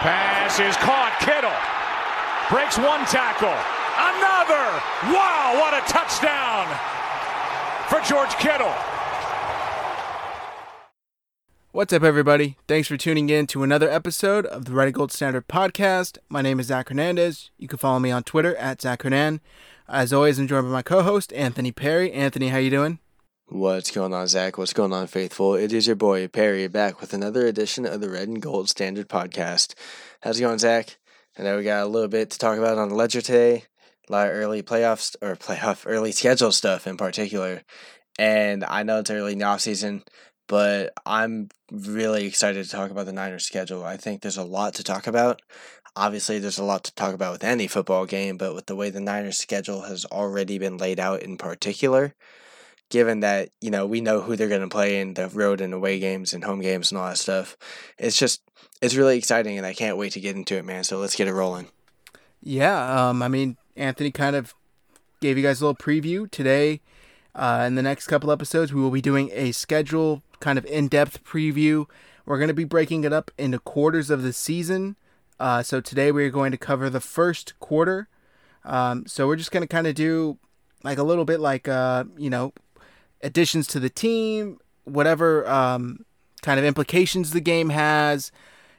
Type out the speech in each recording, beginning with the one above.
Pass is caught. Kittle breaks one tackle. Another. Wow, what a touchdown for George Kittle. What's up, everybody? Thanks for tuning in to another episode of the Red and Gold Standard podcast. My name is Zach Hernandez. You can follow me on Twitter at Zach Hernan. As always, I'm joined by my co-host Anthony Perry. Anthony, how you doing? What's going on, Zach? What's going on, faithful? It is your boy Perry back with another edition of the Red and Gold Standard podcast. How's it going, Zach? I know we got a little bit to talk about on the ledger today. A lot of early playoffs or playoff early schedule stuff in particular. And I know it's early in the off season, but I'm really excited to talk about the Niners schedule. I think there's a lot to talk about. Obviously, there's a lot to talk about with any football game, but with the way the Niners schedule has already been laid out in particular, given that, you know, we know who they're going to play in the road and away games and home games and all that stuff, it's just, it's really exciting and I can't wait to get into it, man. So let's get it rolling. Yeah, um, I mean, Anthony kind of gave you guys a little preview today. Uh, in the next couple episodes, we will be doing a schedule kind of in depth preview. We're going to be breaking it up into quarters of the season. Uh, so today we're going to cover the first quarter. Um, so we're just going to kind of do like a little bit like, uh, you know, additions to the team, whatever um, kind of implications the game has,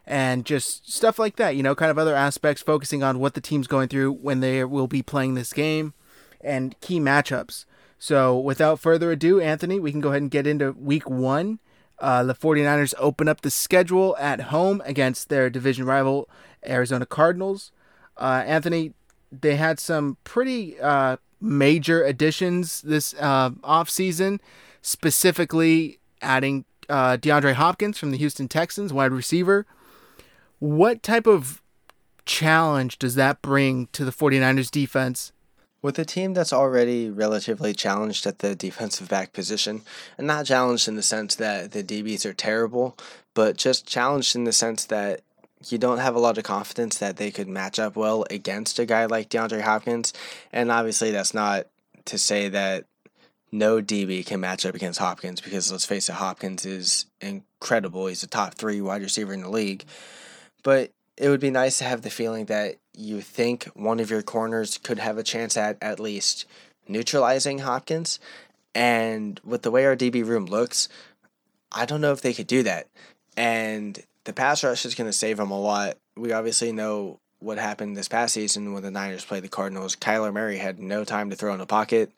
and just stuff like that, you know, kind of other aspects focusing on what the team's going through when they will be playing this game and key matchups. So, without further ado, Anthony, we can go ahead and get into week one. Uh, the 49ers open up the schedule at home against their division rival, Arizona Cardinals. Uh, Anthony, they had some pretty uh, major additions this uh, offseason, specifically adding uh, DeAndre Hopkins from the Houston Texans, wide receiver. What type of challenge does that bring to the 49ers defense with a team that's already relatively challenged at the defensive back position, and not challenged in the sense that the DBs are terrible, but just challenged in the sense that you don't have a lot of confidence that they could match up well against a guy like DeAndre Hopkins. And obviously, that's not to say that no DB can match up against Hopkins because let's face it, Hopkins is incredible. He's a top three wide receiver in the league. But it would be nice to have the feeling that you think one of your corners could have a chance at at least neutralizing Hopkins. And with the way our DB room looks, I don't know if they could do that. And the pass rush is going to save him a lot. We obviously know what happened this past season when the Niners played the Cardinals. Kyler Murray had no time to throw in the pocket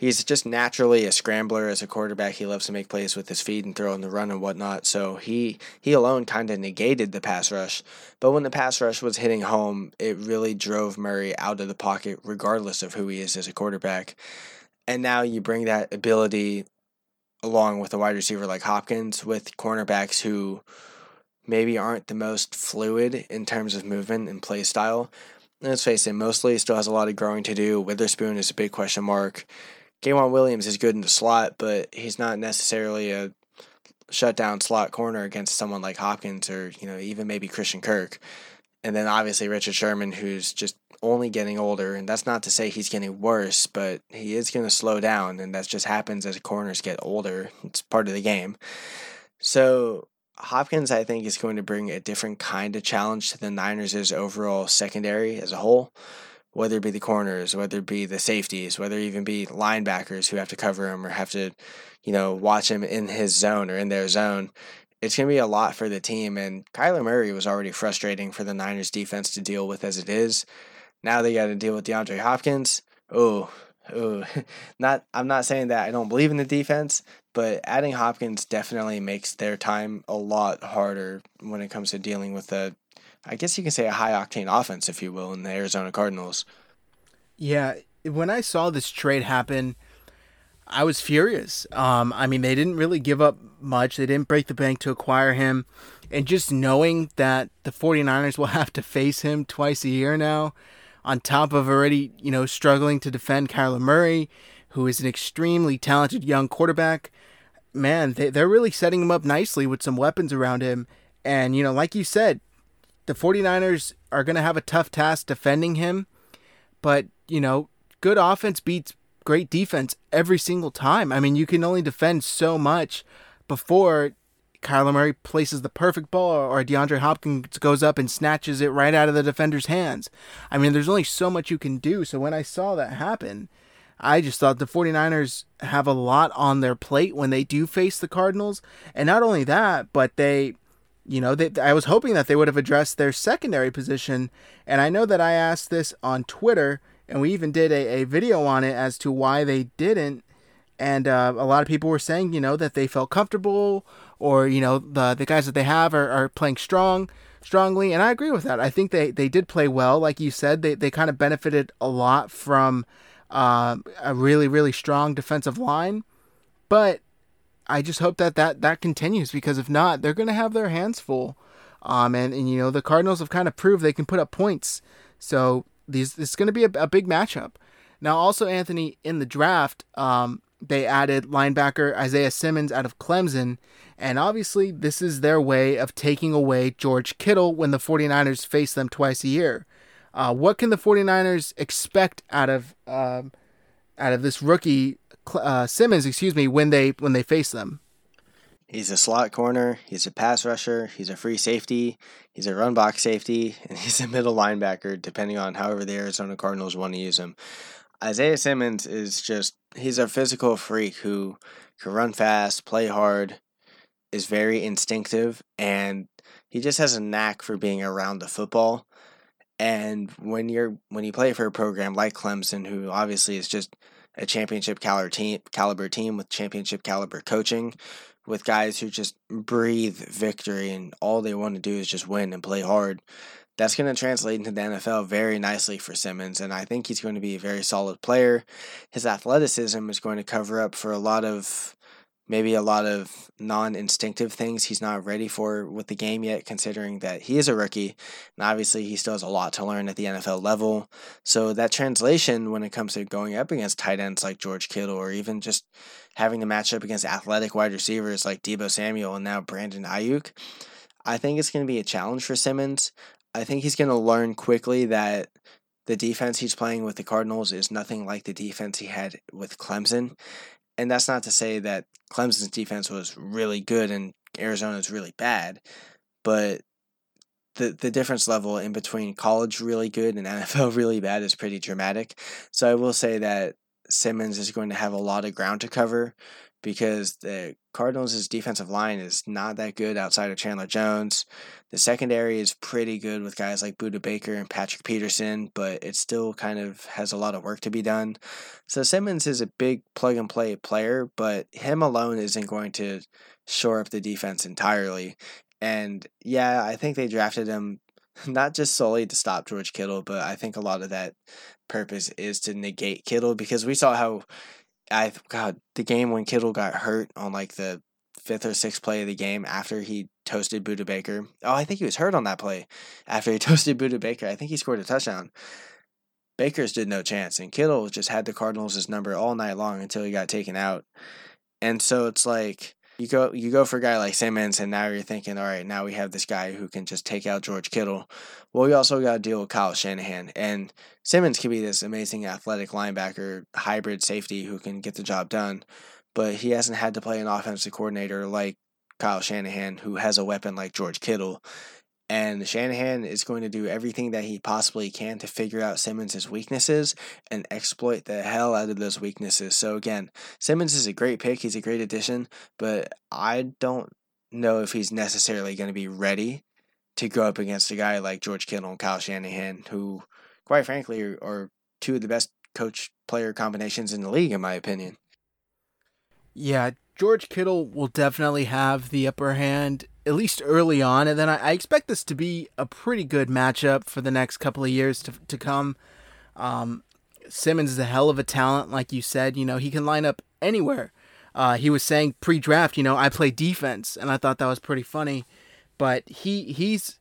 he's just naturally a scrambler as a quarterback. He loves to make plays with his feet and throw in the run and whatnot. So he he alone kind of negated the pass rush. But when the pass rush was hitting home, it really drove Murray out of the pocket, regardless of who he is as a quarterback. And now you bring that ability along with a wide receiver like Hopkins with cornerbacks who maybe aren't the most fluid in terms of movement and play style. Let's face it, Moseley still has a lot of growing to do. Witherspoon is a big question mark. K'Waun Williams is good in the slot, but he's not necessarily a shutdown slot corner against someone like Hopkins or, you know, even maybe Christian Kirk. And then obviously Richard Sherman, who's just only getting older. And that's not to say he's getting worse, but he is going to slow down. And that just happens as corners get older. It's part of the game. So Hopkins, I think, is going to bring a different kind of challenge to the Niners' overall secondary as a whole whether it be the corners, whether it be the safeties, whether it even be linebackers who have to cover him or have to, you know, watch him in his zone or in their zone. It's going to be a lot for the team. And Kyler Murray was already frustrating for the Niners defense to deal with as it is. Now they got to deal with DeAndre Hopkins. Oh, oh, not. I'm not saying that I don't believe in the defense, but adding Hopkins definitely makes their time a lot harder when it comes to dealing with the I guess you can say a high octane offense, if you will, in the Arizona Cardinals. Yeah, when I saw this trade happen, I was furious. Um, I mean, they didn't really give up much. They didn't break the bank to acquire him. And just knowing that the 49ers will have to face him twice a year now, on top of already, you know, struggling to defend Kyler Murray, who is an extremely talented young quarterback, man, they, they're really setting him up nicely with some weapons around him. And, you know, like you said, the 49ers are going to have a tough task defending him, but, you know, good offense beats great defense every single time. I mean, you can only defend so much before Kyler Murray places the perfect ball or DeAndre Hopkins goes up and snatches it right out of the defender's hands. I mean, there's only so much you can do. So when I saw that happen, I just thought the 49ers have a lot on their plate when they do face the Cardinals. And not only that, but they, you know, they, I was hoping that they would have addressed their secondary position. And I know that I asked this on Twitter, and we even did a, a video on it as to why they didn't. And uh, a lot of people were saying, you know, that they felt comfortable or, you know, the, the guys that they have are, are playing strong strongly. And I agree with that. I think they, they did play well. Like you said, they, they kind of benefited a lot from uh, a really, really strong defensive line. But I just hope that that, that continues because if not, they're going to have their hands full. Um, and, and, you know, the Cardinals have kind of proved they can put up points. So these, is going to be a, a, big matchup. Now, also, Anthony, in the draft, um, they added linebacker Isaiah Simmons out of Clemson. And obviously, this is their way of taking away George Kittle when the 49ers face them twice a year. Uh, what can the 49ers expect out of um, out of this rookie uh, Simmons, excuse me, when they when they face them? He's a slot corner, he's a pass rusher, he's a free safety, he's a run box safety, and he's a middle linebacker depending on however the Arizona Cardinals want to use him. Isaiah Simmons is just he's a physical freak who can run fast, play hard, is very instinctive, and he just has a knack for being around the football. And when you're when you play for a program like Clemson, who obviously is just a championship caliber team, caliber team with championship caliber coaching, with guys who just breathe victory and all they want to do is just win and play hard. That's going to translate into the NFL very nicely for Simmons, and I think he's going to be a very solid player. His athleticism is going to cover up for a lot of maybe a lot of non instinctive things he's not ready for with the game yet, considering that he is a rookie. And obviously, he still has a lot to learn at the NFL level. So, that translation when it comes to going up against tight ends like George Kittle, or even just having to match up against athletic wide receivers like Deebo Samuel and now Brandon Aiyuk. I think it's going to be a challenge for Simmons. I think he's going to learn quickly that the defense he's playing with the Cardinals is nothing like the defense he had with Clemson and that's not to say that Clemson's defense was really good and Arizona's really bad, but the the difference level in between college really good and NFL really bad is pretty dramatic. So I will say that Simmons is going to have a lot of ground to cover because the Cardinals' defensive line is not that good outside of Chandler Jones. The secondary is pretty good with guys like Budda Baker and Patrick Peterson, but it still kind of has a lot of work to be done. So Simmons is a big plug and play player, but him alone isn't going to shore up the defense entirely. And yeah, I think they drafted him not just solely to stop George Kittle, but I think a lot of that purpose is to negate Kittle because we saw how I God the game when Kittle got hurt on like the fifth or sixth play of the game after he toasted Budda Baker. Oh, I think he was hurt on that play after he toasted Budda Baker. I think he scored a touchdown. Baker stood no chance, and Kittle just had the Cardinals' number all night long until he got taken out. And so it's like you go you go for a guy like Simmons, and now you're thinking, all right, now we have this guy who can just take out George Kittle. Well, we also got to deal with Kyle Shanahan, and Simmons can be this amazing athletic linebacker, hybrid safety who can get the job done, but he hasn't had to play an offensive coordinator like Kyle Shanahan, who has a weapon like George Kittle. And Shanahan is going to do everything that he possibly can to figure out Simmons' weaknesses and exploit the hell out of those weaknesses. So, again, Simmons is a great pick. He's a great addition, but I don't know if he's necessarily going to be ready to go up against a guy like George Kittle and Kyle Shanahan, who, quite frankly, are, are two of the best coach player combinations in the league, in my opinion. Yeah, George Kittle will definitely have the upper hand at least early on, and then I, I, expect this to be a pretty good matchup for the next couple of years to to come. Um, Simmons is a hell of a talent, like you said. You know he can line up anywhere. Uh, he was saying pre-draft, you know, I play defense, and I thought that was pretty funny. But he he's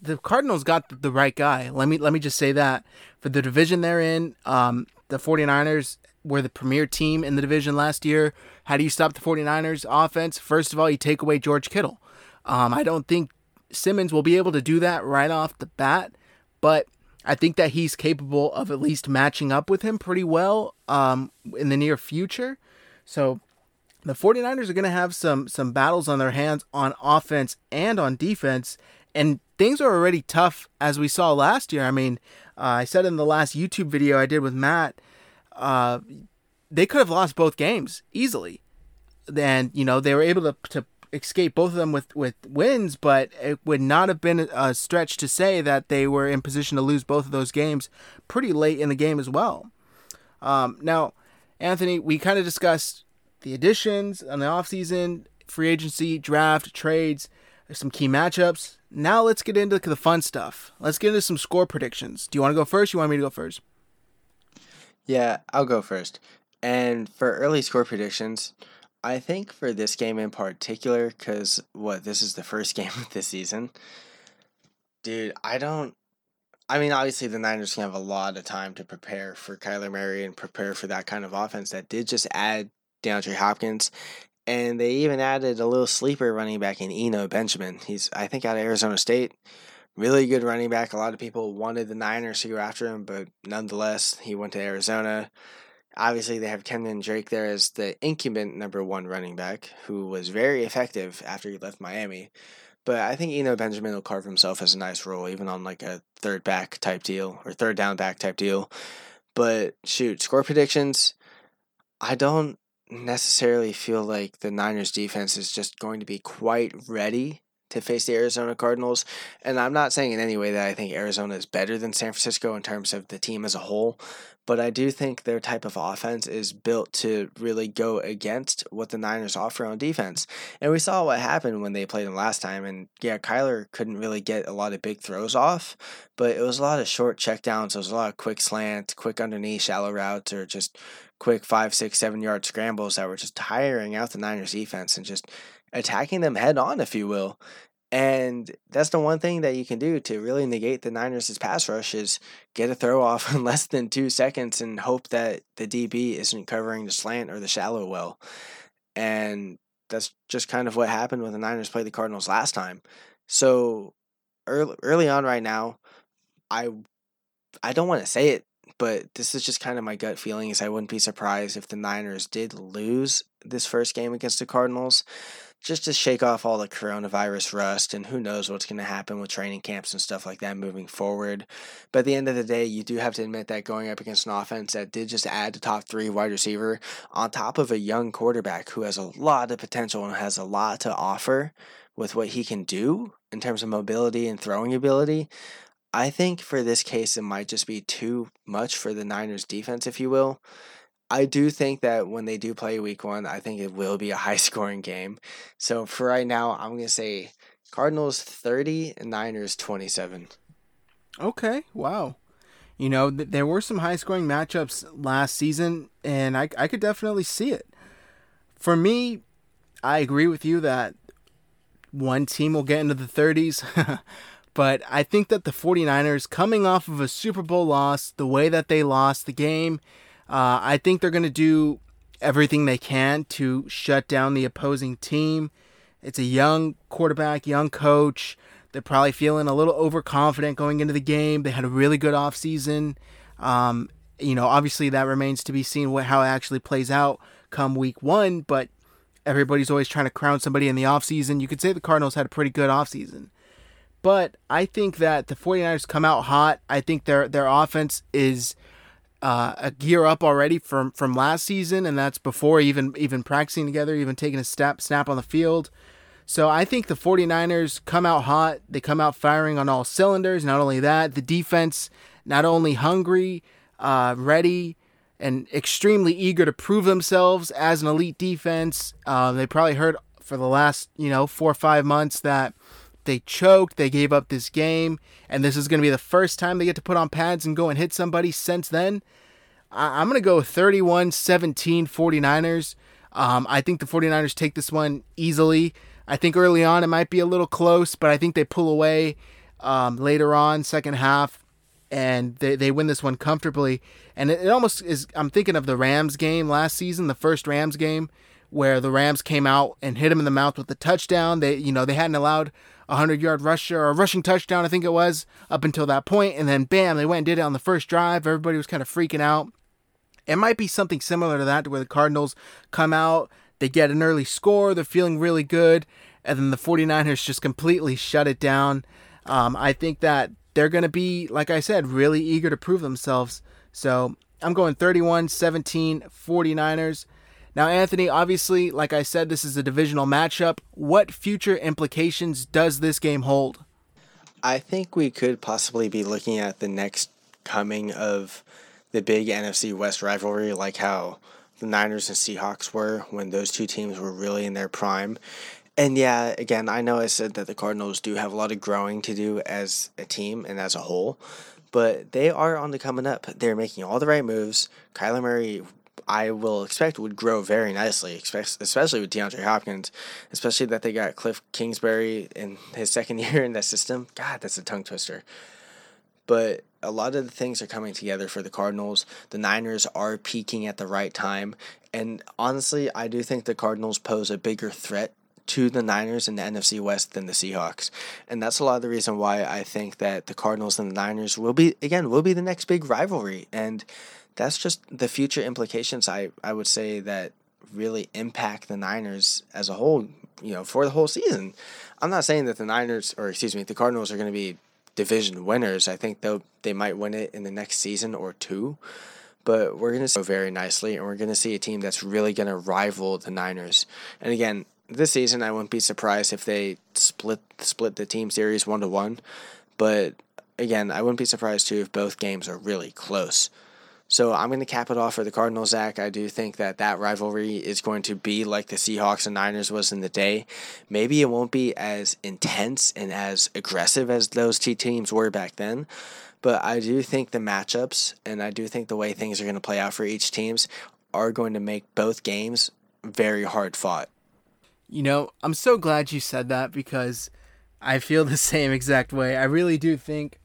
the Cardinals got the right guy. Let me let me just say that for the division they're in, um, the 49ers were the premier team in the division last year. How do you stop the 49ers offense? First of all, you take away George Kittle. Um, I don't think Simmons will be able to do that right off the bat, but I think that he's capable of at least matching up with him pretty well um, in the near future. So the 49ers are going to have some some battles on their hands on offense and on defense and things are already tough as we saw last year. I mean, uh, I said in the last YouTube video I did with Matt, uh, they could have lost both games easily. And you know they were able to to escape both of them with with wins, but it would not have been a stretch to say that they were in position to lose both of those games pretty late in the game as well. Um, now, Anthony, we kind of discussed the additions on the offseason, free agency, draft, trades, some key matchups. Now let's get into the fun stuff. Let's get into some score predictions. Do you want to go first? you want me to go first? Yeah, I'll go first. And for early score predictions, I think for this game in particular, because what this is the first game of the season, dude. I don't. I mean, obviously the Niners can have a lot of time to prepare for Kyler Murray and prepare for that kind of offense that did just add DeAndre Hopkins, and they even added a little sleeper running back in Eno Benjamin. He's I think out of Arizona State. Really good running back. A lot of people wanted the Niners to go after him, but nonetheless, he went to Arizona. Obviously, they have Kenyan Drake there as the incumbent number one running back, who was very effective after he left Miami. But I think Eno Benjamin will carve himself as a nice role, even on like a third back type deal or third down back type deal. But shoot, score predictions. I don't necessarily feel like the Niners defense is just going to be quite ready to face the Arizona Cardinals. And I'm not saying in any way that I think Arizona is better than San Francisco in terms of the team as a whole, but I do think their type of offense is built to really go against what the Niners offer on defense. And we saw what happened when they played them last time. And yeah, Kyler couldn't really get a lot of big throws off, but it was a lot of short checkdowns. It was a lot of quick slant, quick underneath, shallow routes, or just quick five, six, seven yard scrambles that were just tiring out the Niners defense and just attacking them head on, if you will. And that's the one thing that you can do to really negate the Niners' pass rush is get a throw off in less than two seconds and hope that the DB isn't covering the slant or the shallow well. And that's just kind of what happened when the Niners played the Cardinals last time. So early, early on right now, I I don't want to say it, but this is just kind of my gut feeling is I wouldn't be surprised if the Niners did lose this first game against the Cardinals just to shake off all the coronavirus rust and who knows what's going to happen with training camps and stuff like that moving forward. But at the end of the day, you do have to admit that going up against an offense that did just add the top three wide receiver on top of a young quarterback who has a lot of potential and has a lot to offer with what he can do in terms of mobility and throwing ability. I think for this case, it might just be too much for the Niners defense, if you will. I do think that when they do play week one, I think it will be a high scoring game. So for right now, I'm going to say Cardinals 30 and Niners 27. Okay, wow. You know, th- there were some high scoring matchups last season, and I, I could definitely see it. For me, I agree with you that one team will get into the 30s. but I think that the 49ers, coming off of a Super Bowl loss, the way that they lost the game, uh, I think they're going to do everything they can to shut down the opposing team. It's a young quarterback, young coach. They're probably feeling a little overconfident going into the game. They had a really good offseason. Um, you know, obviously that remains to be seen what, how it actually plays out come week one, but everybody's always trying to crown somebody in the offseason. You could say the Cardinals had a pretty good offseason. But I think that the 49ers come out hot. I think their their offense is uh, a gear up already from from last season, and that's before even even practicing together, even taking a step snap on the field. So I think the 49ers come out hot. They come out firing on all cylinders. Not only that, the defense not only hungry, uh, ready, and extremely eager to prove themselves as an elite defense. Uh, they probably heard for the last you know four or five months that they choked, they gave up this game, and this is going to be the first time they get to put on pads and go and hit somebody since then. I- am going to go 31 17 49ers. Um, I think the 49ers take this one easily. I think early on it might be a little close, but I think they pull away um, later on, second half, and they, they win this one comfortably. And it, it almost is, I'm thinking of the Rams game last season, the first Rams game, where the Rams came out and hit him in the mouth with the touchdown. They, you know, they hadn't allowed a 100 yard rusher or a rushing touchdown, I think it was, up until that point. And then, bam, they went and did it on the first drive. Everybody was kind of freaking out. It might be something similar to that, to where the Cardinals come out, they get an early score, they're feeling really good, and then the 49ers just completely shut it down. Um, I think that they're going to be, like I said, really eager to prove themselves. So I'm going 31 17 49ers. Now, Anthony, obviously, like I said, this is a divisional matchup. What future implications does this game hold? I think we could possibly be looking at the next coming of the big NFC West rivalry, like how the Niners and Seahawks were when those two teams were really in their prime. And yeah, again, I know I said that the Cardinals do have a lot of growing to do as a team and as a whole, but they are on the coming up. They're making all the right moves. Kyler Murray, I will expect, would grow very nicely, especially with DeAndre Hopkins, especially that they got Cliff Kingsbury in his second year in that system. God, that's a tongue twister. But a lot of the things are coming together for the Cardinals. The Niners are peaking at the right time. And honestly, I do think the Cardinals pose a bigger threat to the Niners in the NFC West than the Seahawks. And that's a lot of the reason why I think that the Cardinals and the Niners will be again will be the next big rivalry. And that's just the future implications I, I would say that really impact the Niners as a whole, you know, for the whole season. I'm not saying that the Niners or excuse me, the Cardinals are going to be division winners. I think they they might win it in the next season or two. But we're going to see very nicely, and we're going to see a team that's really going to rival the Niners. And again, this season, I wouldn't be surprised if they split split the team series one to one. But again, I wouldn't be surprised too if both games are really close. So I'm going to cap it off for the Cardinals, Zach. I do think that that rivalry is going to be like the Seahawks and Niners was in the day. Maybe it won't be as intense and as aggressive as those two teams were back then. But I do think the matchups and I do think the way things are going to play out for each teams are going to make both games very hard fought. You know, I'm so glad you said that because I feel the same exact way. I really do think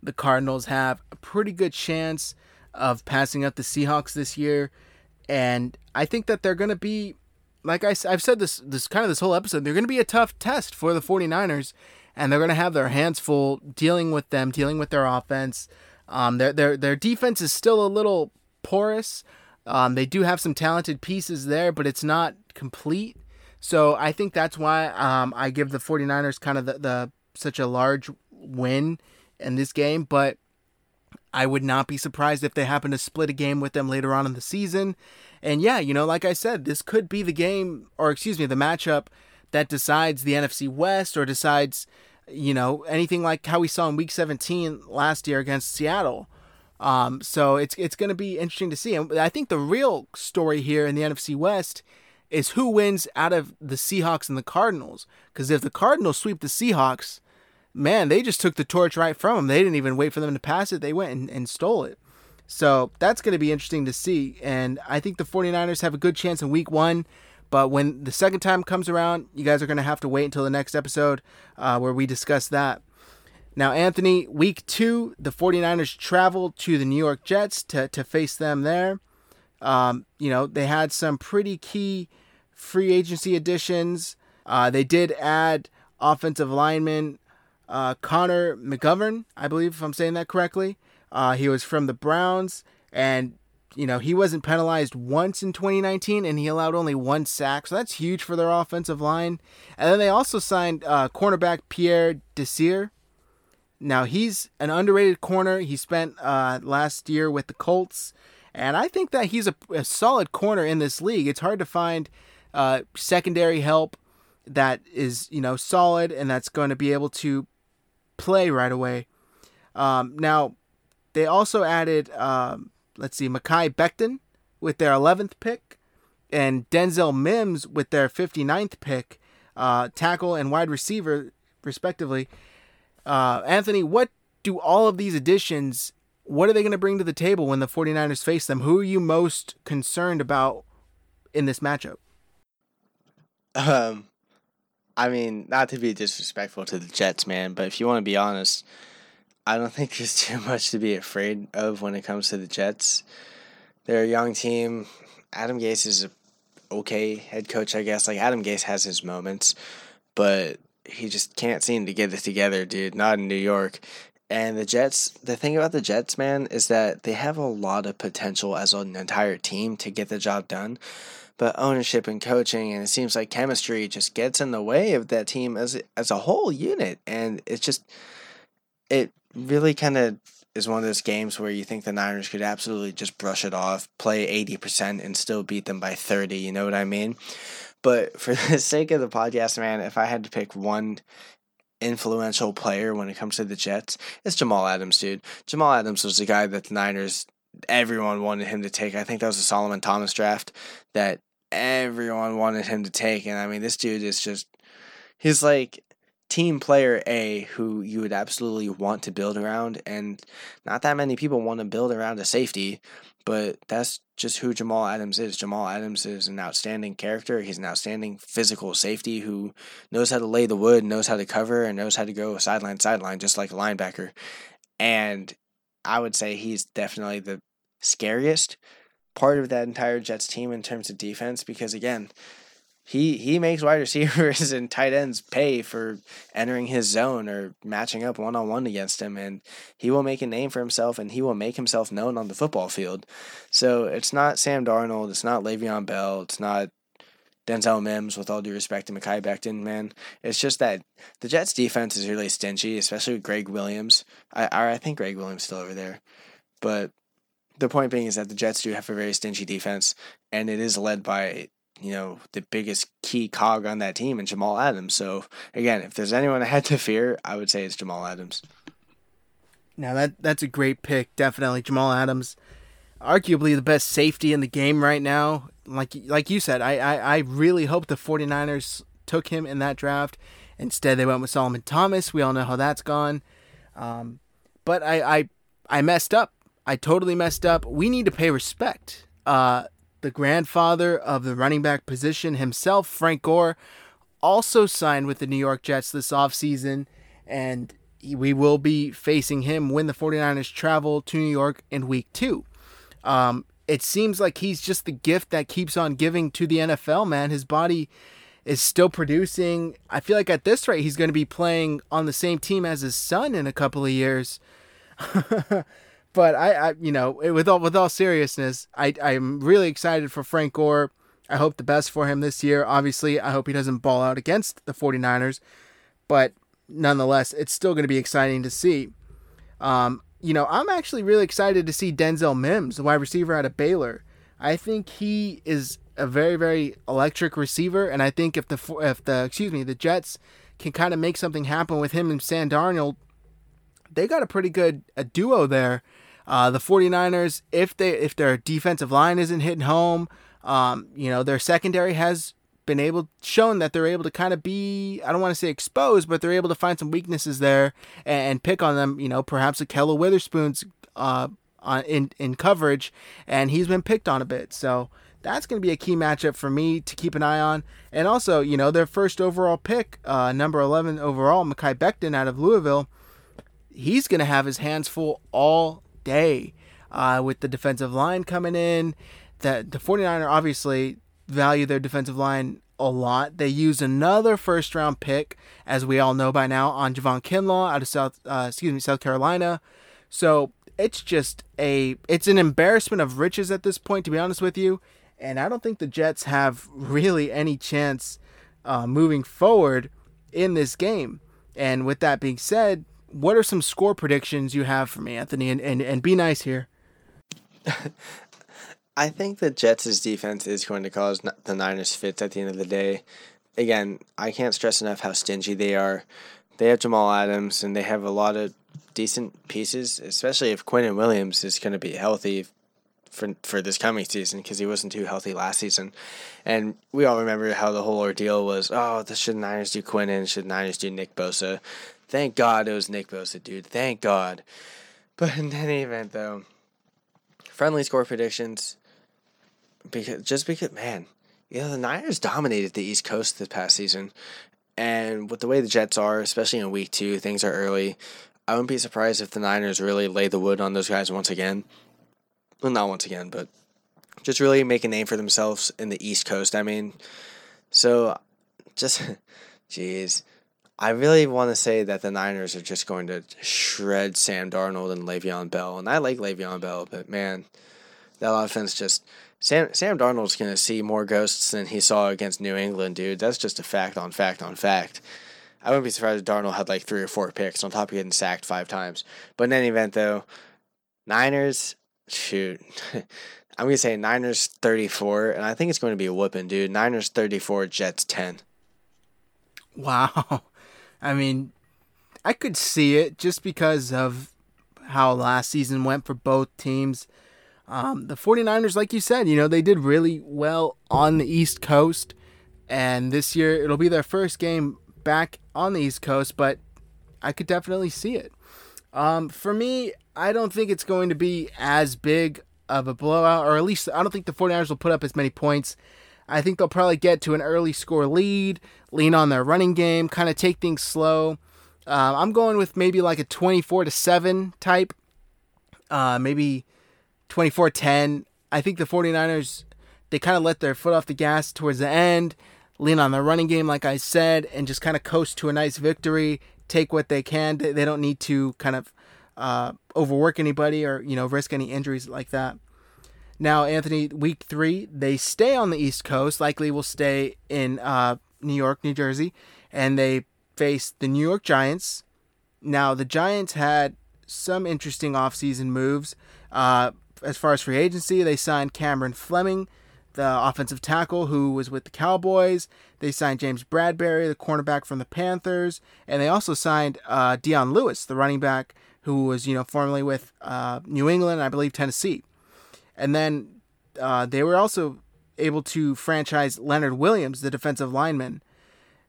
the Cardinals have a pretty good chance of passing up the Seahawks this year, and I think that they're going to be, like I, I've said this this kind of this whole episode, they're going to be a tough test for the 49ers, and they're going to have their hands full dealing with them, dealing with their offense. Um, their their their defense is still a little porous. Um, they do have some talented pieces there, but it's not complete. So I think that's why um, I give the 49ers kind of the, the such a large win in this game. But I would not be surprised if they happen to split a game with them later on in the season. And yeah, you know, like I said, this could be the game, or excuse me, the matchup that decides the NFC West or decides, you know, anything like how we saw in Week 17 last year against Seattle. Um, so it's it's going to be interesting to see. And I think the real story here in the NFC West is who wins out of the Seahawks and the Cardinals. Because if the Cardinals sweep the Seahawks, man, they just took the torch right from them. They didn't even wait for them to pass it. They went and, and stole it. So that's going to be interesting to see. And I think the 49ers have a good chance in week one. But when the second time comes around, you guys are going to have to wait until the next episode uh, where we discuss that. Now, Anthony, week two, the 49ers traveled to the New York Jets to, to face them there. Um, you know, they had some pretty key free agency additions. Uh, they did add offensive lineman uh, Connor McGovern, I believe, if I'm saying that correctly. Uh, he was from the Browns, and you know he wasn't penalized once in 2019, and he allowed only one sack, so that's huge for their offensive line. And then they also signed uh, cornerback Pierre Desir. Now he's an underrated corner. He spent uh, last year with the Colts, and I think that he's a, a solid corner in this league. It's hard to find uh, secondary help that is you know solid and that's going to be able to play right away. Um, now, they also added, um, let's see, Mekhi Becton with their 11th pick and Denzel Mims with their 59th pick, uh, tackle and wide receiver, respectively. Uh, Anthony, what do all of these additions, what are they going to bring to the table when the 49ers face them? Who are you most concerned about in this matchup? Um, I mean, not to be disrespectful to the Jets, man, but if you want to be honest, I don't think there's too much to be afraid of when it comes to the Jets. They're a young team. Adam Gase is a okay head coach, I guess. Like Adam Gase has his moments, but he just can't seem to get it together, dude. Not in New York. And the Jets, the thing about the Jets, man, is that they have a lot of potential as an entire team to get the job done. But ownership and coaching, and it seems like chemistry just gets in the way of that team as as a whole unit, and it's just it really kind of is one of those games where you think the Niners could absolutely just brush it off, play 80% and still beat them by 30, you know what I mean? But for the sake of the podcast, man, if I had to pick one influential player when it comes to the Jets, it's Jamal Adams, dude. Jamal Adams was the guy that the Niners everyone wanted him to take. I think that was a Solomon Thomas draft that everyone wanted him to take. And I mean, this dude is just, he's like team player A who you would absolutely want to build around. And not that many people want to build around a safety, but that's just who Jamal Adams is. Jamal Adams is an outstanding character. He's an outstanding physical safety who knows how to lay the wood, knows how to cover, and knows how to go sideline sideline, just like a linebacker. And I would say he's definitely the scariest part of that entire Jets team in terms of defense because again, he he makes wide receivers and tight ends pay for entering his zone or matching up one on one against him, and he will make a name for himself and he will make himself known on the football field. So it's not Sam Darnold, it's not Le'Veon Bell, it's not Denzel Mims, with all due respect to Mekhi Becton, man. It's just that the Jets defense is really stingy, especially with Gregg Williams. I I think Gregg Williams still over there. But the point being is that the Jets do have a very stingy defense, and it is led by you know the biggest key cog on that team and Jamal Adams. So again, if there's anyone I had to fear, I would say it's Jamal Adams. Now that that's a great pick, definitely Jamal Adams, arguably the best safety in the game right now. Like like you said, I I, I really hope the 49ers took him in that draft. Instead, they went with Solomon Thomas. We all know how that's gone. Um, but I, I I messed up I totally messed up. We need to pay respect. Uh, the grandfather of the running back position himself, Frank Gore, also signed with the New York Jets this offseason, and we will be facing him when the 49ers travel to New York in week two. Um, it seems like he's just the gift that keeps on giving to the NFL, man. His body is still producing. I feel like at this rate, he's going to be playing on the same team as his son in a couple of years. but I, I, you know, with all with all seriousness, I I'm really excited for Frank Gore. I hope the best for him this year. Obviously, I hope he doesn't ball out against the 49ers, but nonetheless, it's still going to be exciting to see. Um, you know, I'm actually really excited to see Denzel Mims, the wide receiver out of Baylor. I think he is a very very electric receiver, and I think if the if the excuse me the Jets can kind of make something happen with him and Sam Darnold, they got a pretty good a duo there uh, the 49ers, if they if their defensive line isn't hitting home, um, you know, their secondary has been able shown that they're able to kind of be I don't want to say exposed, but they're able to find some weaknesses there and, and pick on them. You know, perhaps Ahkello Witherspoon's uh, on in in coverage, and he's been picked on a bit. So that's going to be a key matchup for me to keep an eye on. And also, you know, their first overall pick, uh, number 11 overall, Mekhi Becton out of Louisville, he's going to have his hands full all day uh, with the defensive line coming in. That the 49er obviously value their defensive line a lot. They used another first round pick, as we all know by now, on Javon Kinlaw out of South uh, excuse me South Carolina. So it's just a it's an embarrassment of riches at this point, to be honest with you. And I don't think the Jets have really any chance uh, moving forward in this game. And with that being said, what are some score predictions you have for me, Anthony? And, and, and be nice here. I think the Jets' defense is going to cause the Niners fits at the end of the day. Again, I can't stress enough how stingy they are. They have Jamal Adams, and they have a lot of decent pieces, especially if Quinnen Williams is going to be healthy for for this coming season because he wasn't too healthy last season. And we all remember how the whole ordeal was. Oh, the should Niners do Quinn Quinnen? Should Niners do Nick Bosa? Thank God it was Nick Bosa, dude. Thank God. But in any event, though, friendly score predictions. Because just because, man, you know the Niners dominated the East Coast this past season, and with the way the Jets are, especially in Week Two, things are early. I wouldn't be surprised if the Niners really lay the wood on those guys once again. Well, not once again, but just really make a name for themselves in the East Coast. I mean, so just, jeez. I really want to say that the Niners are just going to shred Sam Darnold and Le'Veon Bell, and I like Le'Veon Bell, but man, that offense just Sam Sam Darnold's gonna see more ghosts than he saw against New England, dude. That's just a fact on fact on fact. I wouldn't be surprised if Darnold had like three or four picks on top of getting sacked five times. But in any event, though, Niners, shoot, I'm gonna say Niners 34, and I think it's going to be a whooping, dude. Niners 34, Jets 10. Wow, I mean, I could see it just because of how last season went for both teams. Um, the 49ers, like you said, you know, they did really well on the East Coast. And this year, it'll be their first game back on the East Coast, but I could definitely see it. Um, for me, I don't think it's going to be as big of a blowout, or at least I don't think the 49ers will put up as many points. I think they'll probably get to an early score lead, lean on their running game, kind of take things slow. Uh, I'm going with maybe like a 24 to 7 type, uh, maybe 24 10. I think the 49ers, they kind of let their foot off the gas towards the end, lean on their running game, like I said, and just kind of coast to a nice victory, take what they can. They don't need to kind of uh, overwork anybody or, you know, risk any injuries like that. Now, Anthony, week three, they stay on the East Coast, likely will stay in uh, New York, New Jersey, and they face the New York Giants. Now, the Giants had some interesting offseason moves. Uh, as far as free agency, they signed Cameron Fleming, the offensive tackle who was with the Cowboys. They signed James Bradberry, the cornerback from the Panthers, and they also signed uh, Dion Lewis, the running back who was you know formerly with uh, New England, I believe Tennessee. And then uh, they were also able to franchise Leonard Williams, the defensive lineman.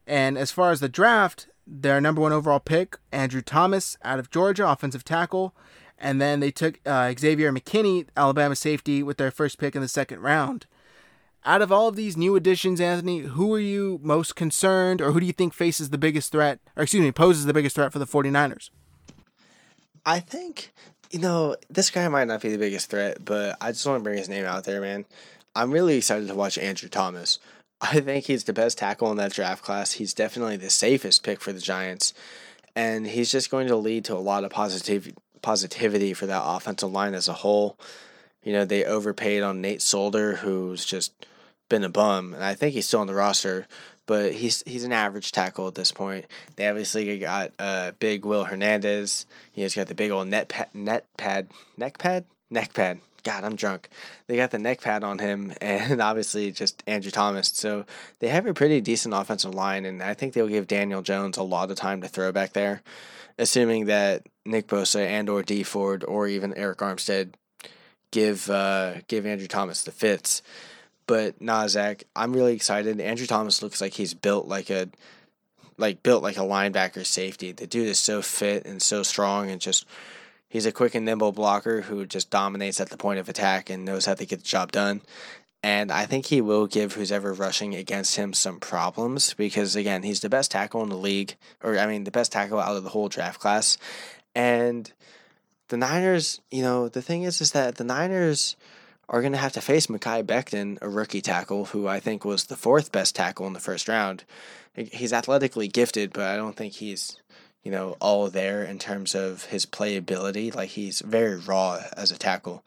And as far as the draft, their number one overall pick, Andrew Thomas out of Georgia, offensive tackle. And then they took uh, Xavier McKinney, Alabama safety, with their first pick in the second round. Out of all of these new additions, Anthony, who are you most concerned, or who do you think faces the biggest threat, or excuse me, poses the biggest threat for the 49ers? I think, you know, this guy might not be the biggest threat, but I just want to bring his name out there, man. I'm really excited to watch Andrew Thomas. I think he's the best tackle in that draft class. He's definitely the safest pick for the Giants. And he's just going to lead to a lot of positive positivity for that offensive line as a whole. You know, they overpaid on Nate Solder, who's just been a bum, and I think he's still on the roster, but he's he's an average tackle at this point. They obviously got uh, big Will Hernandez. He's got the big old net pad, net pad, neck pad, neck pad. God, I'm drunk. They got the neck pad on him, and obviously just Andrew Thomas. So they have a pretty decent offensive line, and I think they'll give Daniel Jones a lot of time to throw back there assuming that Nick Bosa and or Dee Ford or even Arik Armstead give uh, give Andrew Thomas the fits. But nah, Zach, I'm really excited. Andrew Thomas looks like he's built like a like built like a linebacker safety. The dude is so fit and so strong and just he's a quick and nimble blocker who just dominates at the point of attack and knows how to get the job done. And I think he will give who's ever rushing against him some problems because, again, he's the best tackle in the league, or I mean, the best tackle out of the whole draft class. And the Niners, you know, the thing is, is that the Niners are going to have to face Mekhi Becton, a rookie tackle, who I think was the fourth best tackle in the first round. He's athletically gifted, but I don't think he's, you know, all there in terms of his playability. Like, he's very raw as a tackle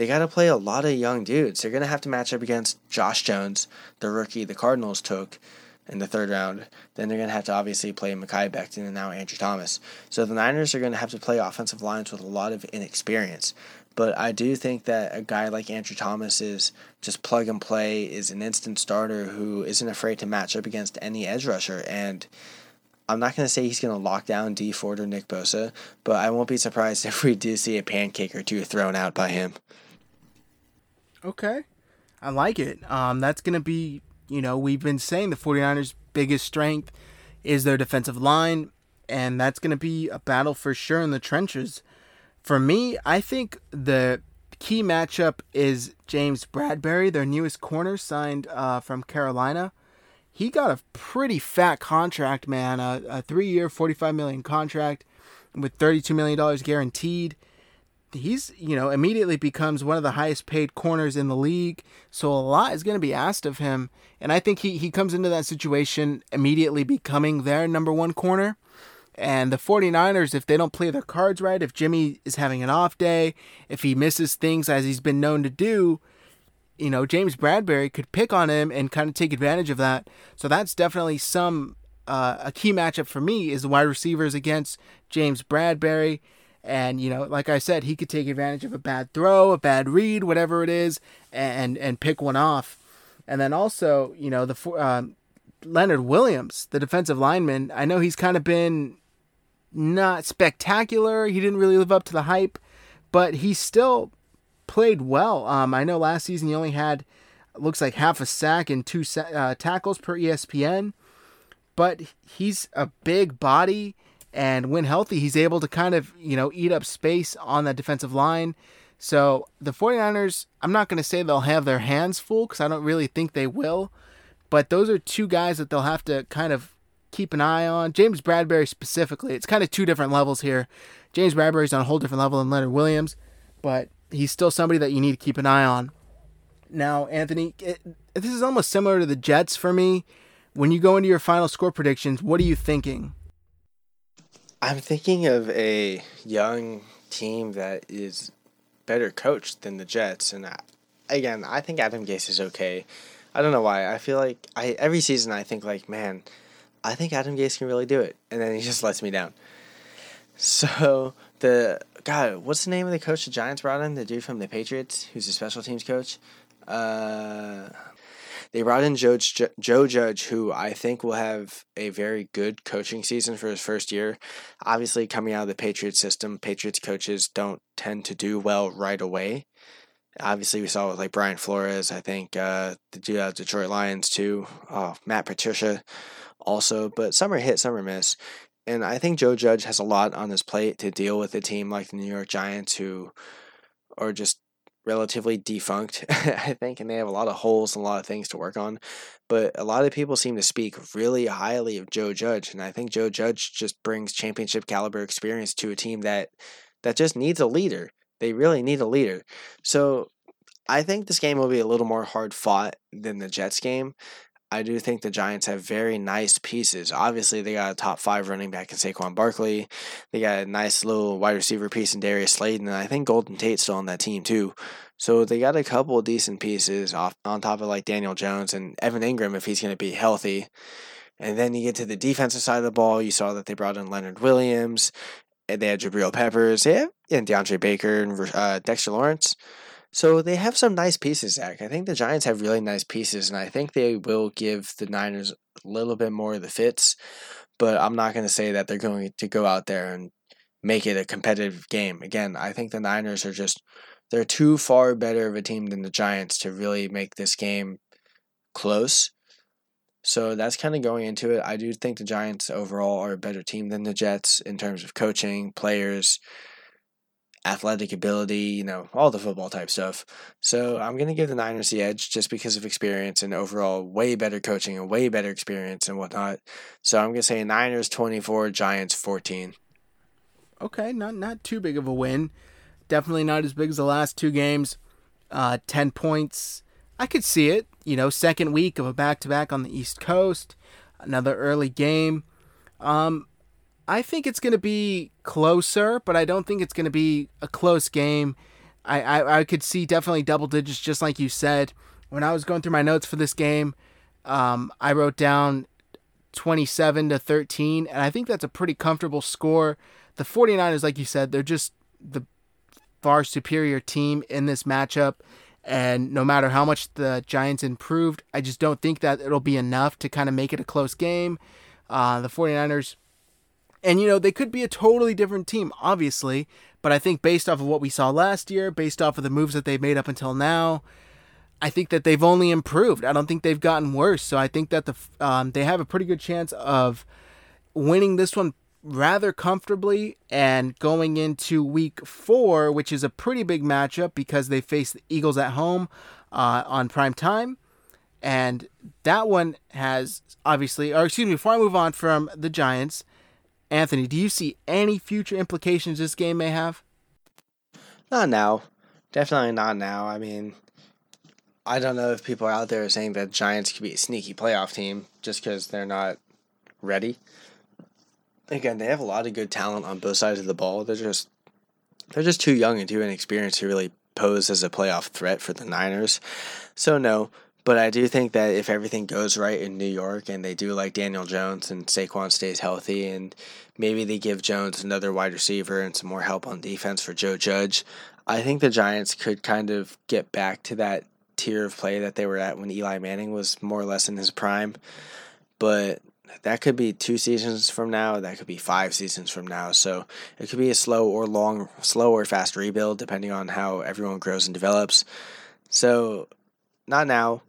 they got to play a lot of young dudes. They're going to have to match up against Josh Jones, the rookie the Cardinals took in the third round. Then they're going to have to obviously play Mekhi Becton and now Andrew Thomas. So the Niners are going to have to play offensive lines with a lot of inexperience. But I do think that a guy like Andrew Thomas is just plug and play, is an instant starter who isn't afraid to match up against any edge rusher. And I'm not going to say he's going to lock down Dee Ford or Nick Bosa, but I won't be surprised if we do see a pancake or two thrown out by him. Okay. I like it. Um, that's going to be, you know, we've been saying the 49ers' biggest strength is their defensive line, and that's going to be a battle for sure in the trenches. For me, I think the key matchup is James Bradberry, their newest corner signed uh, from Carolina. He got a pretty fat contract, man, a, a three year, 45 million contract with $32 million guaranteed he's you know immediately becomes one of the highest paid corners in the league so a lot is going to be asked of him and i think he, he comes into that situation immediately becoming their number one corner and the 49ers if they don't play their cards right if jimmy is having an off day if he misses things as he's been known to do you know, James Bradberry could pick on him and kind of take advantage of that. So that's definitely some uh, a key matchup for me is the wide receivers against James Bradberry. And you know, like I said, he could take advantage of a bad throw, a bad read, whatever it is, and and pick one off. And then also, you know, the um, Leonard Williams, the defensive lineman. I know he's kind of been not spectacular. He didn't really live up to the hype, but he still played well. Um, I know last season he only had looks like half a sack and two uh, tackles per ESPN, but he's a big body and when healthy he's able to kind of you know eat up space on that defensive line so the 49ers i'm not going to say they'll have their hands full because i don't really think they will but those are two guys that they'll have to kind of keep an eye on. James Bradberry specifically it's kind of two different levels here. James bradberry's on a whole different level than leonard williams but he's still somebody that you need to keep an eye on. Now anthony it, this is almost similar to the jets for me. When you go into your final score predictions what are you thinking? I'm thinking of a young team that is better coached than the Jets, and I, again, I think Adam Gase is okay. I don't know why. I feel like I every season I think like, man, I think Adam Gase can really do it, and then he just lets me down. So the God, what's the name of the coach the Giants brought in? The dude from the Patriots, who's a special teams coach. Uh, they brought in Joe, Joe Judge, who I think will have a very good coaching season for his first year. Obviously, coming out of the Patriots system, Patriots coaches don't tend to do well right away. Obviously, we saw with like Brian Flores, I think uh, the dude out of Detroit Lions too. Oh, Matt Patricia also, but some are hit, some are miss. And I think Joe Judge has a lot on his plate to deal with a team like the New York Giants who are just relatively defunct, I think, and they have a lot of holes and a lot of things to work on. But a lot of people seem to speak really highly of Joe Judge, and I think Joe Judge just brings championship caliber experience to a team that that just needs a leader. They really need a leader. So I think this game will be a little more hard fought than the Jets game. I do think the Giants have very nice pieces. Obviously, they got a top five running back in Saquon Barkley. They got a nice little wide receiver piece in Darius Slayton, and I think Golden Tate's still on that team too. So they got a couple decent pieces off on top of like Daniel Jones and Evan Engram if he's going to be healthy. And then you get to the defensive side of the ball. You saw that they brought in Leonard Williams, and they had Jabril Peppers, yeah, and DeAndre Baker and uh, Dexter Lawrence. So they have some nice pieces, Zach. I think the Giants have really nice pieces, and I think they will give the Niners a little bit more of the fits. But I'm not going to say that they're going to go out there and make it a competitive game. Again, I think the Niners are just they're too far better of a team than the Giants to really make this game close. So that's kind of going into it. I do think the Giants overall are a better team than the Jets in terms of coaching, players, athletic ability, you know, all the football type stuff. So I'm going to give the Niners the edge just because of experience and overall way better coaching and way better experience and whatnot. So I'm going to say Niners 24, Giants 14. Okay, not not too big of a win. Definitely not as big as the last two games. Uh, 10 points. I could see it. You know, second week of a back to back on the East Coast. Another early game. Um, I think it's going to be closer, but I don't think it's going to be a close game. I, I, I could see definitely double digits, just like you said. When I was going through my notes for this game, um, I wrote down 27 to 13, and I think that's a pretty comfortable score. The 49ers, like you said, they're just the far superior team in this matchup. And no matter how much the Giants improved, I just don't think that it'll be enough to kind of make it a close game. Uh, the 49ers and, you know, they could be a totally different team, obviously, but I think based off of what we saw last year, based off of the moves that they've made up until now, I think that they've only improved. I don't think they've gotten worse. So I think that the um, they have a pretty good chance of winning this one rather comfortably and going into week four, which is a pretty big matchup because they face the Eagles at home uh, on prime time. And that one has obviously, or excuse me, before I move on from the Giants, Anthony, do you see any future implications this game may have? Not now. Definitely not now. I mean, I don't know if people out there are saying that Giants could be a sneaky playoff team just because they're not ready. Again, they have a lot of good talent on both sides of the ball. They're just they're just too young and too inexperienced to really pose as a playoff threat for the Niners. So, no. But I do think that if everything goes right in New York and they do like Daniel Jones and Saquon stays healthy and maybe they give Jones another wide receiver and some more help on defense for Joe Judge, I think the Giants could kind of get back to that tier of play that they were at when Eli Manning was more or less in his prime. But that could be two seasons from now. That could be five seasons from now. So it could be a slow or long, slow or fast rebuild depending on how everyone grows and develops. So not now,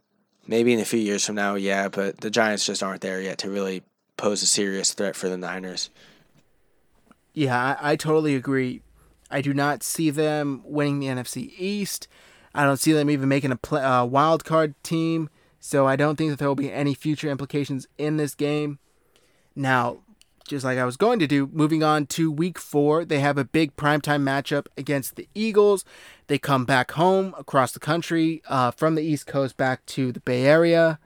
maybe in a few years from now, yeah. But the Giants just aren't there yet to really pose a serious threat for the Niners. Yeah, I, I totally agree. I do not see them winning the NFC East. I don't see them even making a play, uh, wild card team. So I don't think that there will be any future implications in this game. Now, just like I was going to do, moving on to week four, they have a big primetime matchup against the Eagles. They come back home across the country uh, from the East Coast back to the Bay Area.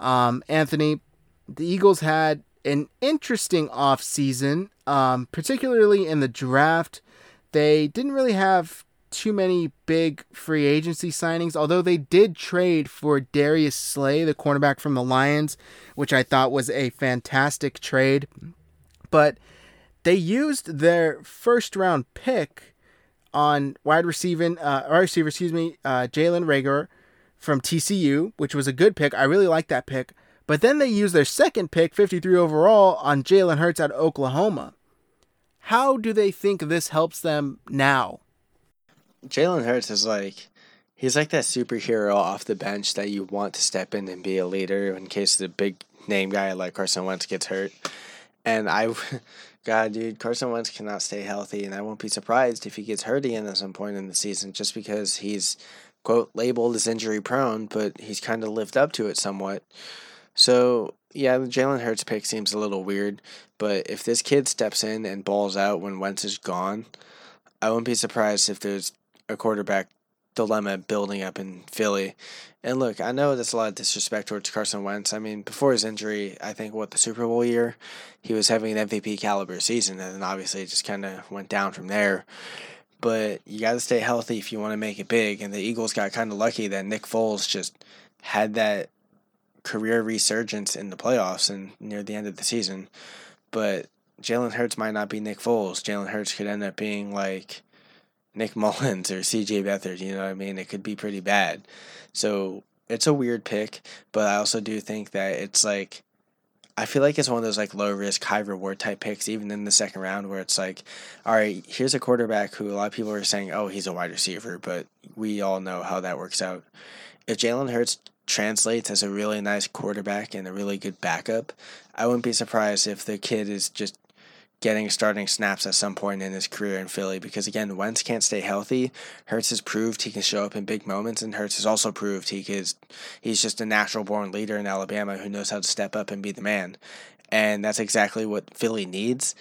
Um, Anthony, the Eagles had an interesting offseason, um, particularly in the draft. They didn't really have too many big free agency signings, although they did trade for Darius Slay, the cornerback from the Lions, which I thought was a fantastic trade. But they used their first round pick on wide receiving, uh, wide receiver, excuse me, uh, Jalen Reagor from TCU, which was a good pick. I really like that pick. But then they used their second pick, 53 overall, on Jalen Hurts out of Oklahoma. How do they think this helps them now? Jalen Hurts is like he's like that superhero off the bench that you want to step in and be a leader in case the big name guy like Carson Wentz gets hurt. And I, God, dude, Carson Wentz cannot stay healthy, and I won't be surprised if he gets hurt again at some point in the season, just because he's quote labeled as injury prone, but he's kind of lived up to it somewhat. So yeah, the Jalen Hurts pick seems a little weird, but if this kid steps in and balls out when Wentz is gone, I wouldn't be surprised if there's a quarterback dilemma building up in Philly. And look, I know that's a lot of disrespect towards Carson Wentz. I mean, before his injury, I think what the Super Bowl year, he was having an MVP caliber season, and then obviously it just kind of went down from there. But you got to stay healthy if you want to make it big. And the Eagles got kind of lucky that Nick Foles just had that career resurgence in the playoffs and near the end of the season. But Jalen Hurts might not be Nick Foles. Jalen Hurts could end up being like Nick Mullens or CJ Beathard, you know what I mean? It could be pretty bad. So it's a weird pick, but I also do think that it's like I feel like it's one of those like low risk, high reward type picks, even in the second round, where it's like, all right, here's a quarterback who a lot of people are saying, oh, he's a wide receiver, but we all know how that works out. If Jalen Hurts translates as a really nice quarterback and a really good backup, I wouldn't be surprised if the kid is just getting starting snaps at some point in his career in Philly because again, Wentz can't stay healthy. Hurts has proved he can show up in big moments, and Hurts has also proved he is he's just a natural born leader in Alabama who knows how to step up and be the man. And that's exactly what Philly needs.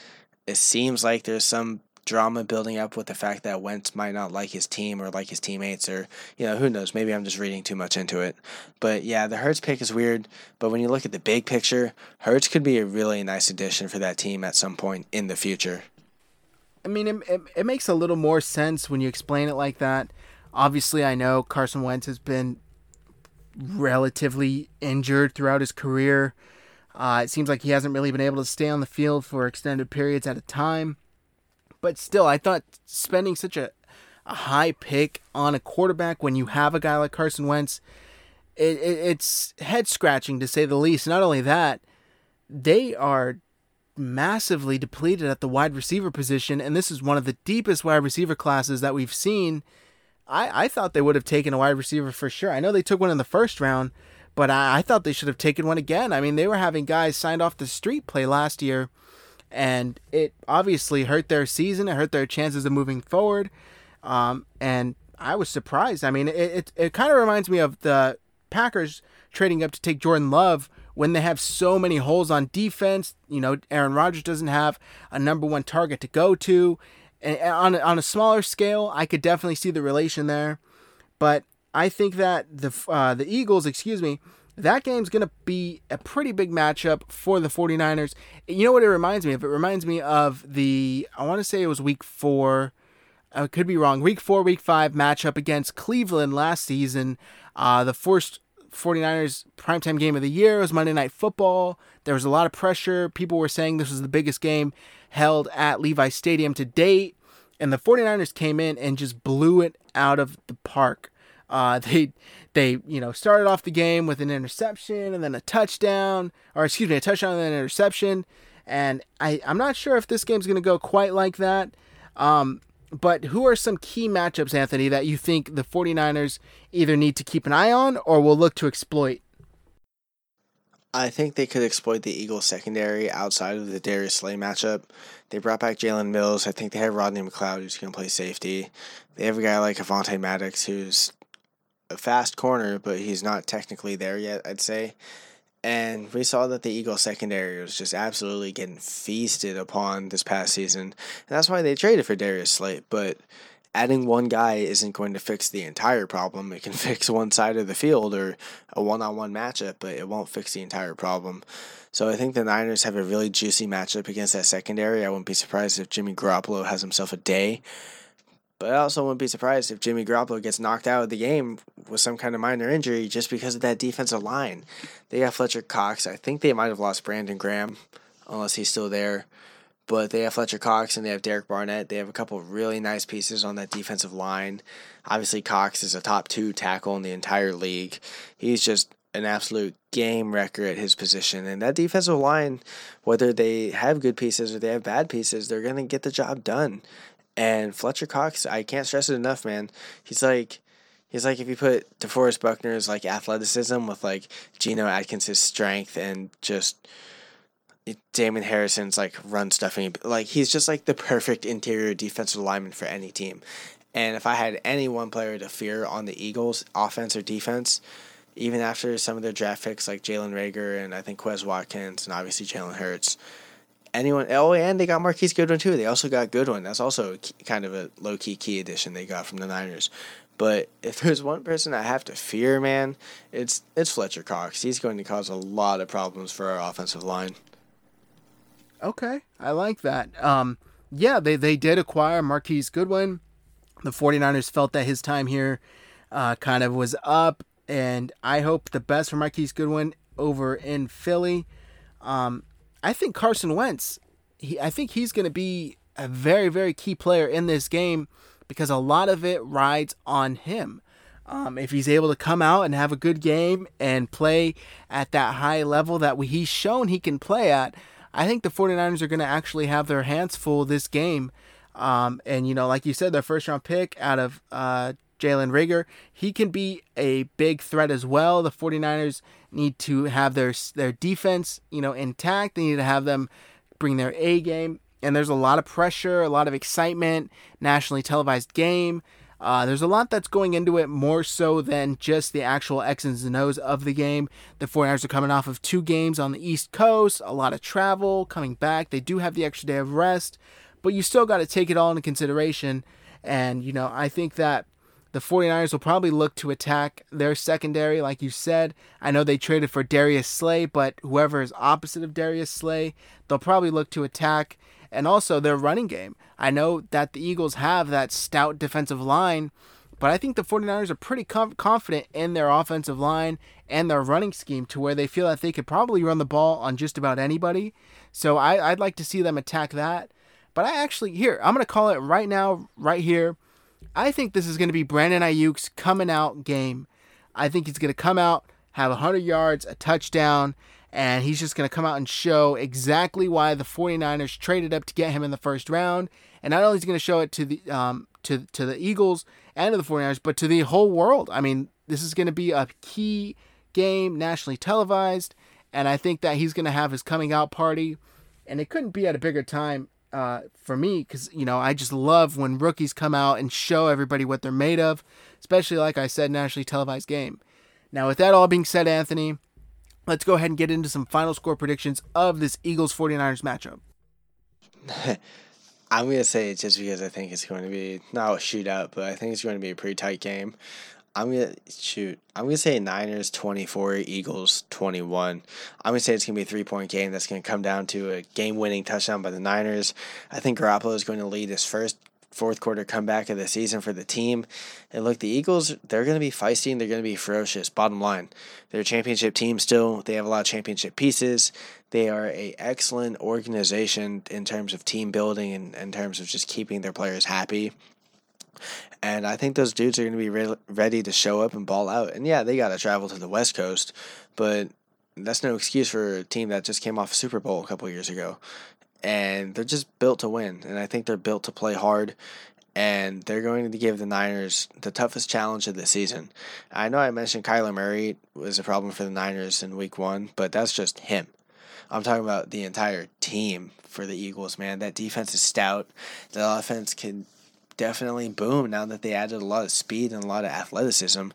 It seems like there's some drama building up with the fact that Wentz might not like his team or like his teammates or you know who knows? Maybe I'm just reading too much into it. But yeah the Hurts pick is weird. But when you look at the big picture Hurts could be a really nice addition for that team at some point in the future. I mean it, it, it makes a little more sense when you explain it like that. Obviously I know Carson Wentz has been relatively injured throughout his career. Uh, it seems like he hasn't really been able to stay on the field for extended periods at a time but still, I thought spending such a, a high pick on a quarterback when you have a guy like Carson Wentz, it, it, it's head scratching to say the least. Not only that, they are massively depleted at the wide receiver position, and this is one of the deepest wide receiver classes that we've seen. I, I thought they would have taken a wide receiver for sure. I know they took one in the first round, but I, I thought they should have taken one again. I mean, they were having guys signed off the street play last year and it obviously hurt their season. It hurt their chances of moving forward. Um, and I was surprised. I mean, it it, it kind of reminds me of the Packers trading up to take Jordan Love when they have so many holes on defense. You know, Aaron Rodgers doesn't have a number one target to go to. And on on a smaller scale, I could definitely see the relation there. But I think that the uh, the Eagles, excuse me, that game's going to be a pretty big matchup for the 49ers. You know what it reminds me of? It reminds me of the, I want to say it was week four I could be wrong. Week four, week five matchup against Cleveland last season. Uh, the first 49ers primetime game of the year was Monday Night Football. There was a lot of pressure. People were saying this was the biggest game held at Levi Stadium to date. And the 49ers came in and just blew it out of the park. Uh, they they you know started off the game with an interception and then a touchdown, or excuse me, a touchdown and then an interception. And I I'm not sure if this game's going to go quite like that. Um, but who are some key matchups, Anthony, that you think the 49ers either need to keep an eye on or will look to exploit? I think they could exploit the Eagles secondary outside of the Darius Slay matchup. They brought back Jalen Mills. I think they have Rodney McLeod who's going to play safety. They have a guy like Avonte Maddox who's a fast corner, but he's not technically there yet, I'd say. And we saw that the Eagles secondary was just absolutely getting feasted upon this past season. And that's why they traded for Darius Slay. But adding one guy isn't going to fix the entire problem. It can fix one side of the field or a one on one matchup, but it won't fix the entire problem. So I think the Niners have a really juicy matchup against that secondary. I wouldn't be surprised if Jimmy Garoppolo has himself a day. But I also wouldn't be surprised if Jimmy Garoppolo gets knocked out of the game with some kind of minor injury just because of that defensive line. They have Fletcher Cox. I think they might have lost Brandon Graham, unless he's still there. But they have Fletcher Cox and they have Derek Barnett. They have a couple of really nice pieces on that defensive line. Obviously, Cox is a top two tackle in the entire league. He's just an absolute game wrecker at his position. And that defensive line, whether they have good pieces or they have bad pieces, they're going to get the job done. And Fletcher Cox, I can't stress it enough, man. He's like he's like if you put DeForest Buckner's like athleticism with like Geno Atkins' strength and just Damon Harrison's like run stuffing. Like he's just like the perfect interior defensive lineman for any team. And if I had any one player to fear on the Eagles, offense or defense, even after some of their draft picks like Jalen Reagor and I think Quez Watkins and obviously Jalen Hurts, anyone. Oh, and they got Marquise Goodwin too. They also got Goodwin. That's also key, kind of a low key key addition they got from the Niners. But if there's one person I have to fear, man, it's it's Fletcher Cox. He's going to cause a lot of problems for our offensive line. Okay, I like that. Um, yeah, they they did acquire Marquise Goodwin. The 49ers felt that his time here uh, kind of was up, and I hope the best for Marquise Goodwin over in Philly. Um, I think Carson Wentz, he, I think he's going to be a very, very key player in this game because a lot of it rides on him. Um, if he's able to come out and have a good game and play at that high level that he's shown he can play at, I think the 49ers are going to actually have their hands full this game. Um, and, you know, like you said, their first round pick out of uh, Jalen Reagor, he can be a big threat as well. The 49ers need to have their their defense, you know, intact. They need to have them bring their A game. And there's a lot of pressure, a lot of excitement, nationally televised game. Uh, there's a lot that's going into it more so than just the actual X's and O's of the game. The 49ers are coming off of two games on the East Coast, a lot of travel, coming back. They do have the extra day of rest, but you still got to take it all into consideration. And, you know, I think that the 49ers will probably look to attack their secondary, like you said. I know they traded for Darius Slay, but whoever is opposite of Darius Slay, they'll probably look to attack. And also their running game. I know that the Eagles have that stout defensive line, but I think the 49ers are pretty com- confident in their offensive line and their running scheme to where they feel that they could probably run the ball on just about anybody. So I, I'd like to see them attack that. But I actually, here, I'm going to call it right now, right here. I think this is going to be Brandon Aiyuk's coming out game. I think he's going to come out, have 100 yards, a touchdown, and he's just going to come out and show exactly why the 49ers traded up to get him in the first round. And not only is he going to show it to the um, to to the Eagles and to the 49ers, but to the whole world. I mean, this is going to be a key game, nationally televised, and I think that he's going to have his coming out party. And it couldn't be at a bigger time uh, for me because you know I just love when rookies come out and show everybody what they're made of, especially like I said, nationally televised game. Now, with that all being said, Anthony, let's go ahead and get into some final score predictions of this Eagles 49ers matchup. I'm going to say it just because I think it's going to be not a shootout, but I think it's going to be a pretty tight game. I'm gonna shoot. I'm gonna say Niners twenty four, Eagles twenty one. I'm gonna say it's gonna be a three point game that's gonna come down to a game winning touchdown by the Niners. I think Garoppolo is going to lead his first fourth quarter comeback of the season for the team. And look, the Eagles, they're to be feisty and they're to be ferocious. Bottom line, they're a championship team still. They have a lot of championship pieces. They are a excellent organization in terms of team building and in terms of just keeping their players happy. And I think those dudes are going to be re- ready to show up and ball out. And yeah, they got to travel to the West Coast, but that's no excuse for a team that just came off Super Bowl a couple years ago. And they're just built to win. And I think they're built to play hard. And they're going to give the Niners the toughest challenge of the season. I know I mentioned Kyler Murray was a problem for the Niners in week one, but that's just him. I'm talking about the entire team for the Eagles, man. That defense is stout. The offense can definitely boom now that they added a lot of speed and a lot of athleticism.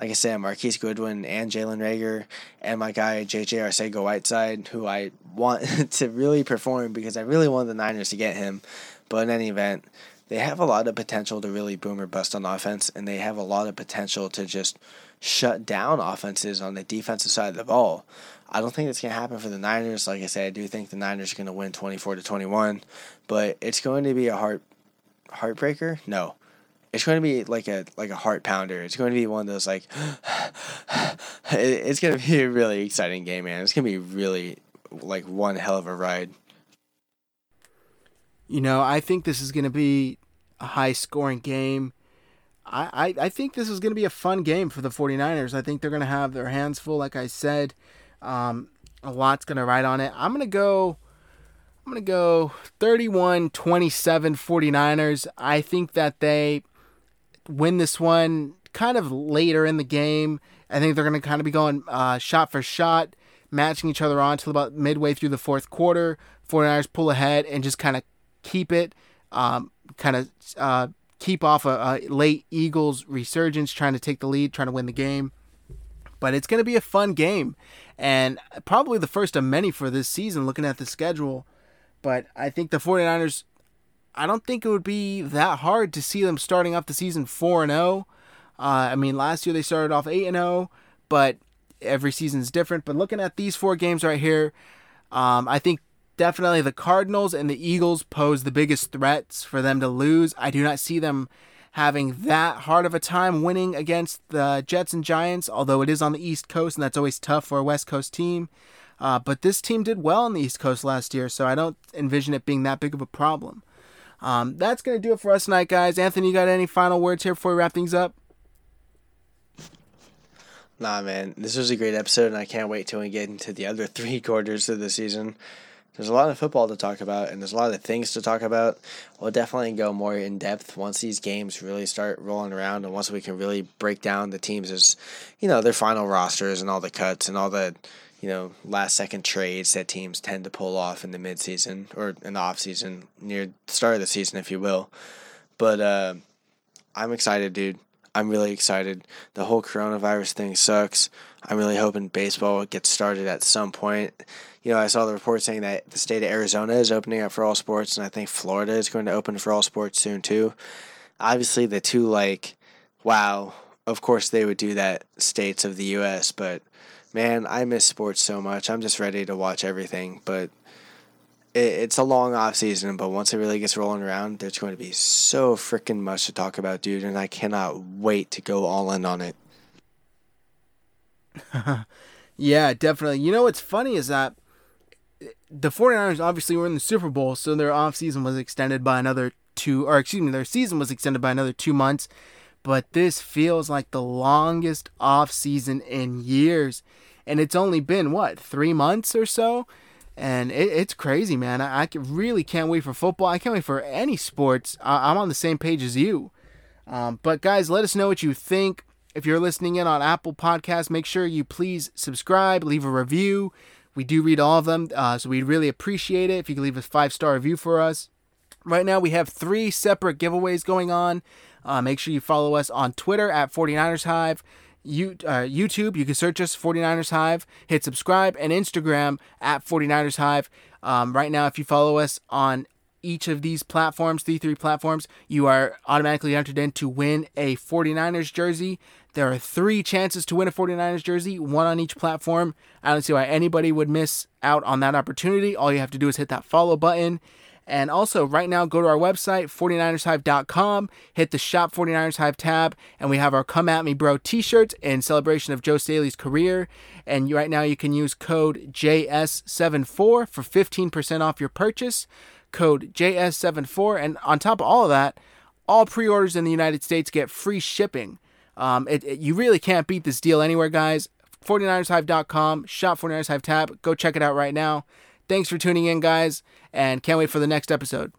Like I said, Marquise Goodwin and Jalen Reagor and my guy JJ Arcega Whiteside, who I want to really perform because I really want the Niners to get him. But in any event, they have a lot of potential to really boom or bust on offense, and they have a lot of potential to just shut down offenses on the defensive side of the ball. I don't think it's going to happen for the Niners. Like I said, I do think the Niners are going to win 24 to 21, but it's going to be a hard heartbreaker? No. It's going to be like a like a heart pounder. It's going to be one of those like it's going to be a really exciting game, man. It's going to be really like one hell of a ride. You know, I think this is going to be a high scoring game. I, I, I think this is going to be a fun game for the 49ers. I think they're going to have their hands full, like I said. Um, a lot's going to ride on it. I'm going to go I'm going to go 31 27 49ers. I think that they win this one kind of later in the game. I think they're going to kind of be going uh, shot for shot, matching each other on until about midway through the fourth quarter. 49ers pull ahead and just kind of keep it, um, kind of uh, keep off a, a late Eagles resurgence, trying to take the lead, trying to win the game. But it's going to be a fun game, and probably the first of many for this season, looking at the schedule. But I think the 49ers, I don't think it would be that hard to see them starting off the season 4 and 0. Uh, I mean, last year they started off 8 and 0, but every season is different. But looking at these four games right here, um, I think definitely the Cardinals and the Eagles pose the biggest threats for them to lose. I do not see them having that hard of a time winning against the Jets and Giants, although it is on the East Coast and that's always tough for a West Coast team. Uh, but this team did well on the East Coast last year, so I don't envision it being that big of a problem. Um, that's going to do it for us tonight, guys. Anthony, you got any final words here before we wrap things up? Nah, man, this was a great episode, and I can't wait till we get into the other three quarters of the season. There's a lot of football to talk about, and there's a lot of things to talk about. We'll definitely go more in depth once these games really start rolling around, and once we can really break down the teams as, you know, their final rosters and all the cuts and all the you know, last second trades that teams tend to pull off in the midseason or in the offseason, near the start of the season, if you will. But uh, I'm excited, dude. I'm really excited. The whole coronavirus thing sucks. I'm really hoping baseball gets started at some point. You know, I saw the report saying that the state of Arizona is opening up for all sports, and I think Florida is going to open for all sports soon, too. Obviously, the two, like, wow, of course they would do that states of the U.S., but man, I miss sports so much. I'm just ready to watch everything. But it, it's a long off season. But once it really gets rolling around, there's going to be so freaking much to talk about, dude. And I cannot wait to go all in on it. yeah, definitely. You know what's funny is that the 49ers obviously were in the Super Bowl, so their off season was extended by another two, or excuse me, their season was extended by another two months but this feels like the longest off season in years, and it's only been what three months or so, and it, it's crazy, man. I, I really can't wait for football. I can't wait for any sports. I, am on the same page as you. Um, but guys, let us know what you think. If you're listening in on Apple Podcasts, make sure you please subscribe, leave a review. We do read all of them, uh, so we'd really appreciate it if you could leave a five star review for us. Right now, we have three separate giveaways going on. Uh, make sure you follow us on Twitter at 49ers Hive. You, uh, YouTube, you can search us 49ers Hive, hit subscribe, and Instagram at 49ers Hive. Um, right now, if you follow us on each of these platforms, the three platforms, you are automatically entered in to win a 49ers jersey. There are three chances to win a 49ers jersey, one on each platform. I don't see why anybody would miss out on that opportunity. All you have to do is hit that follow button And also, right now, go to our website, 49ershive.com, hit the Shop 49ers Hive tab, and we have our Come At Me Bro t shirts in celebration of Joe Staley's career. And right now, you can use code JS74 for 15% off your purchase. Code JS74. And on top of all of that, all pre orders in the United States get free shipping. Um, it, it, you really can't beat this deal anywhere, guys. 49ershive.com, shop 49ers Hive tab. Go check it out right now. Thanks for tuning in, guys, and can't wait for the next episode.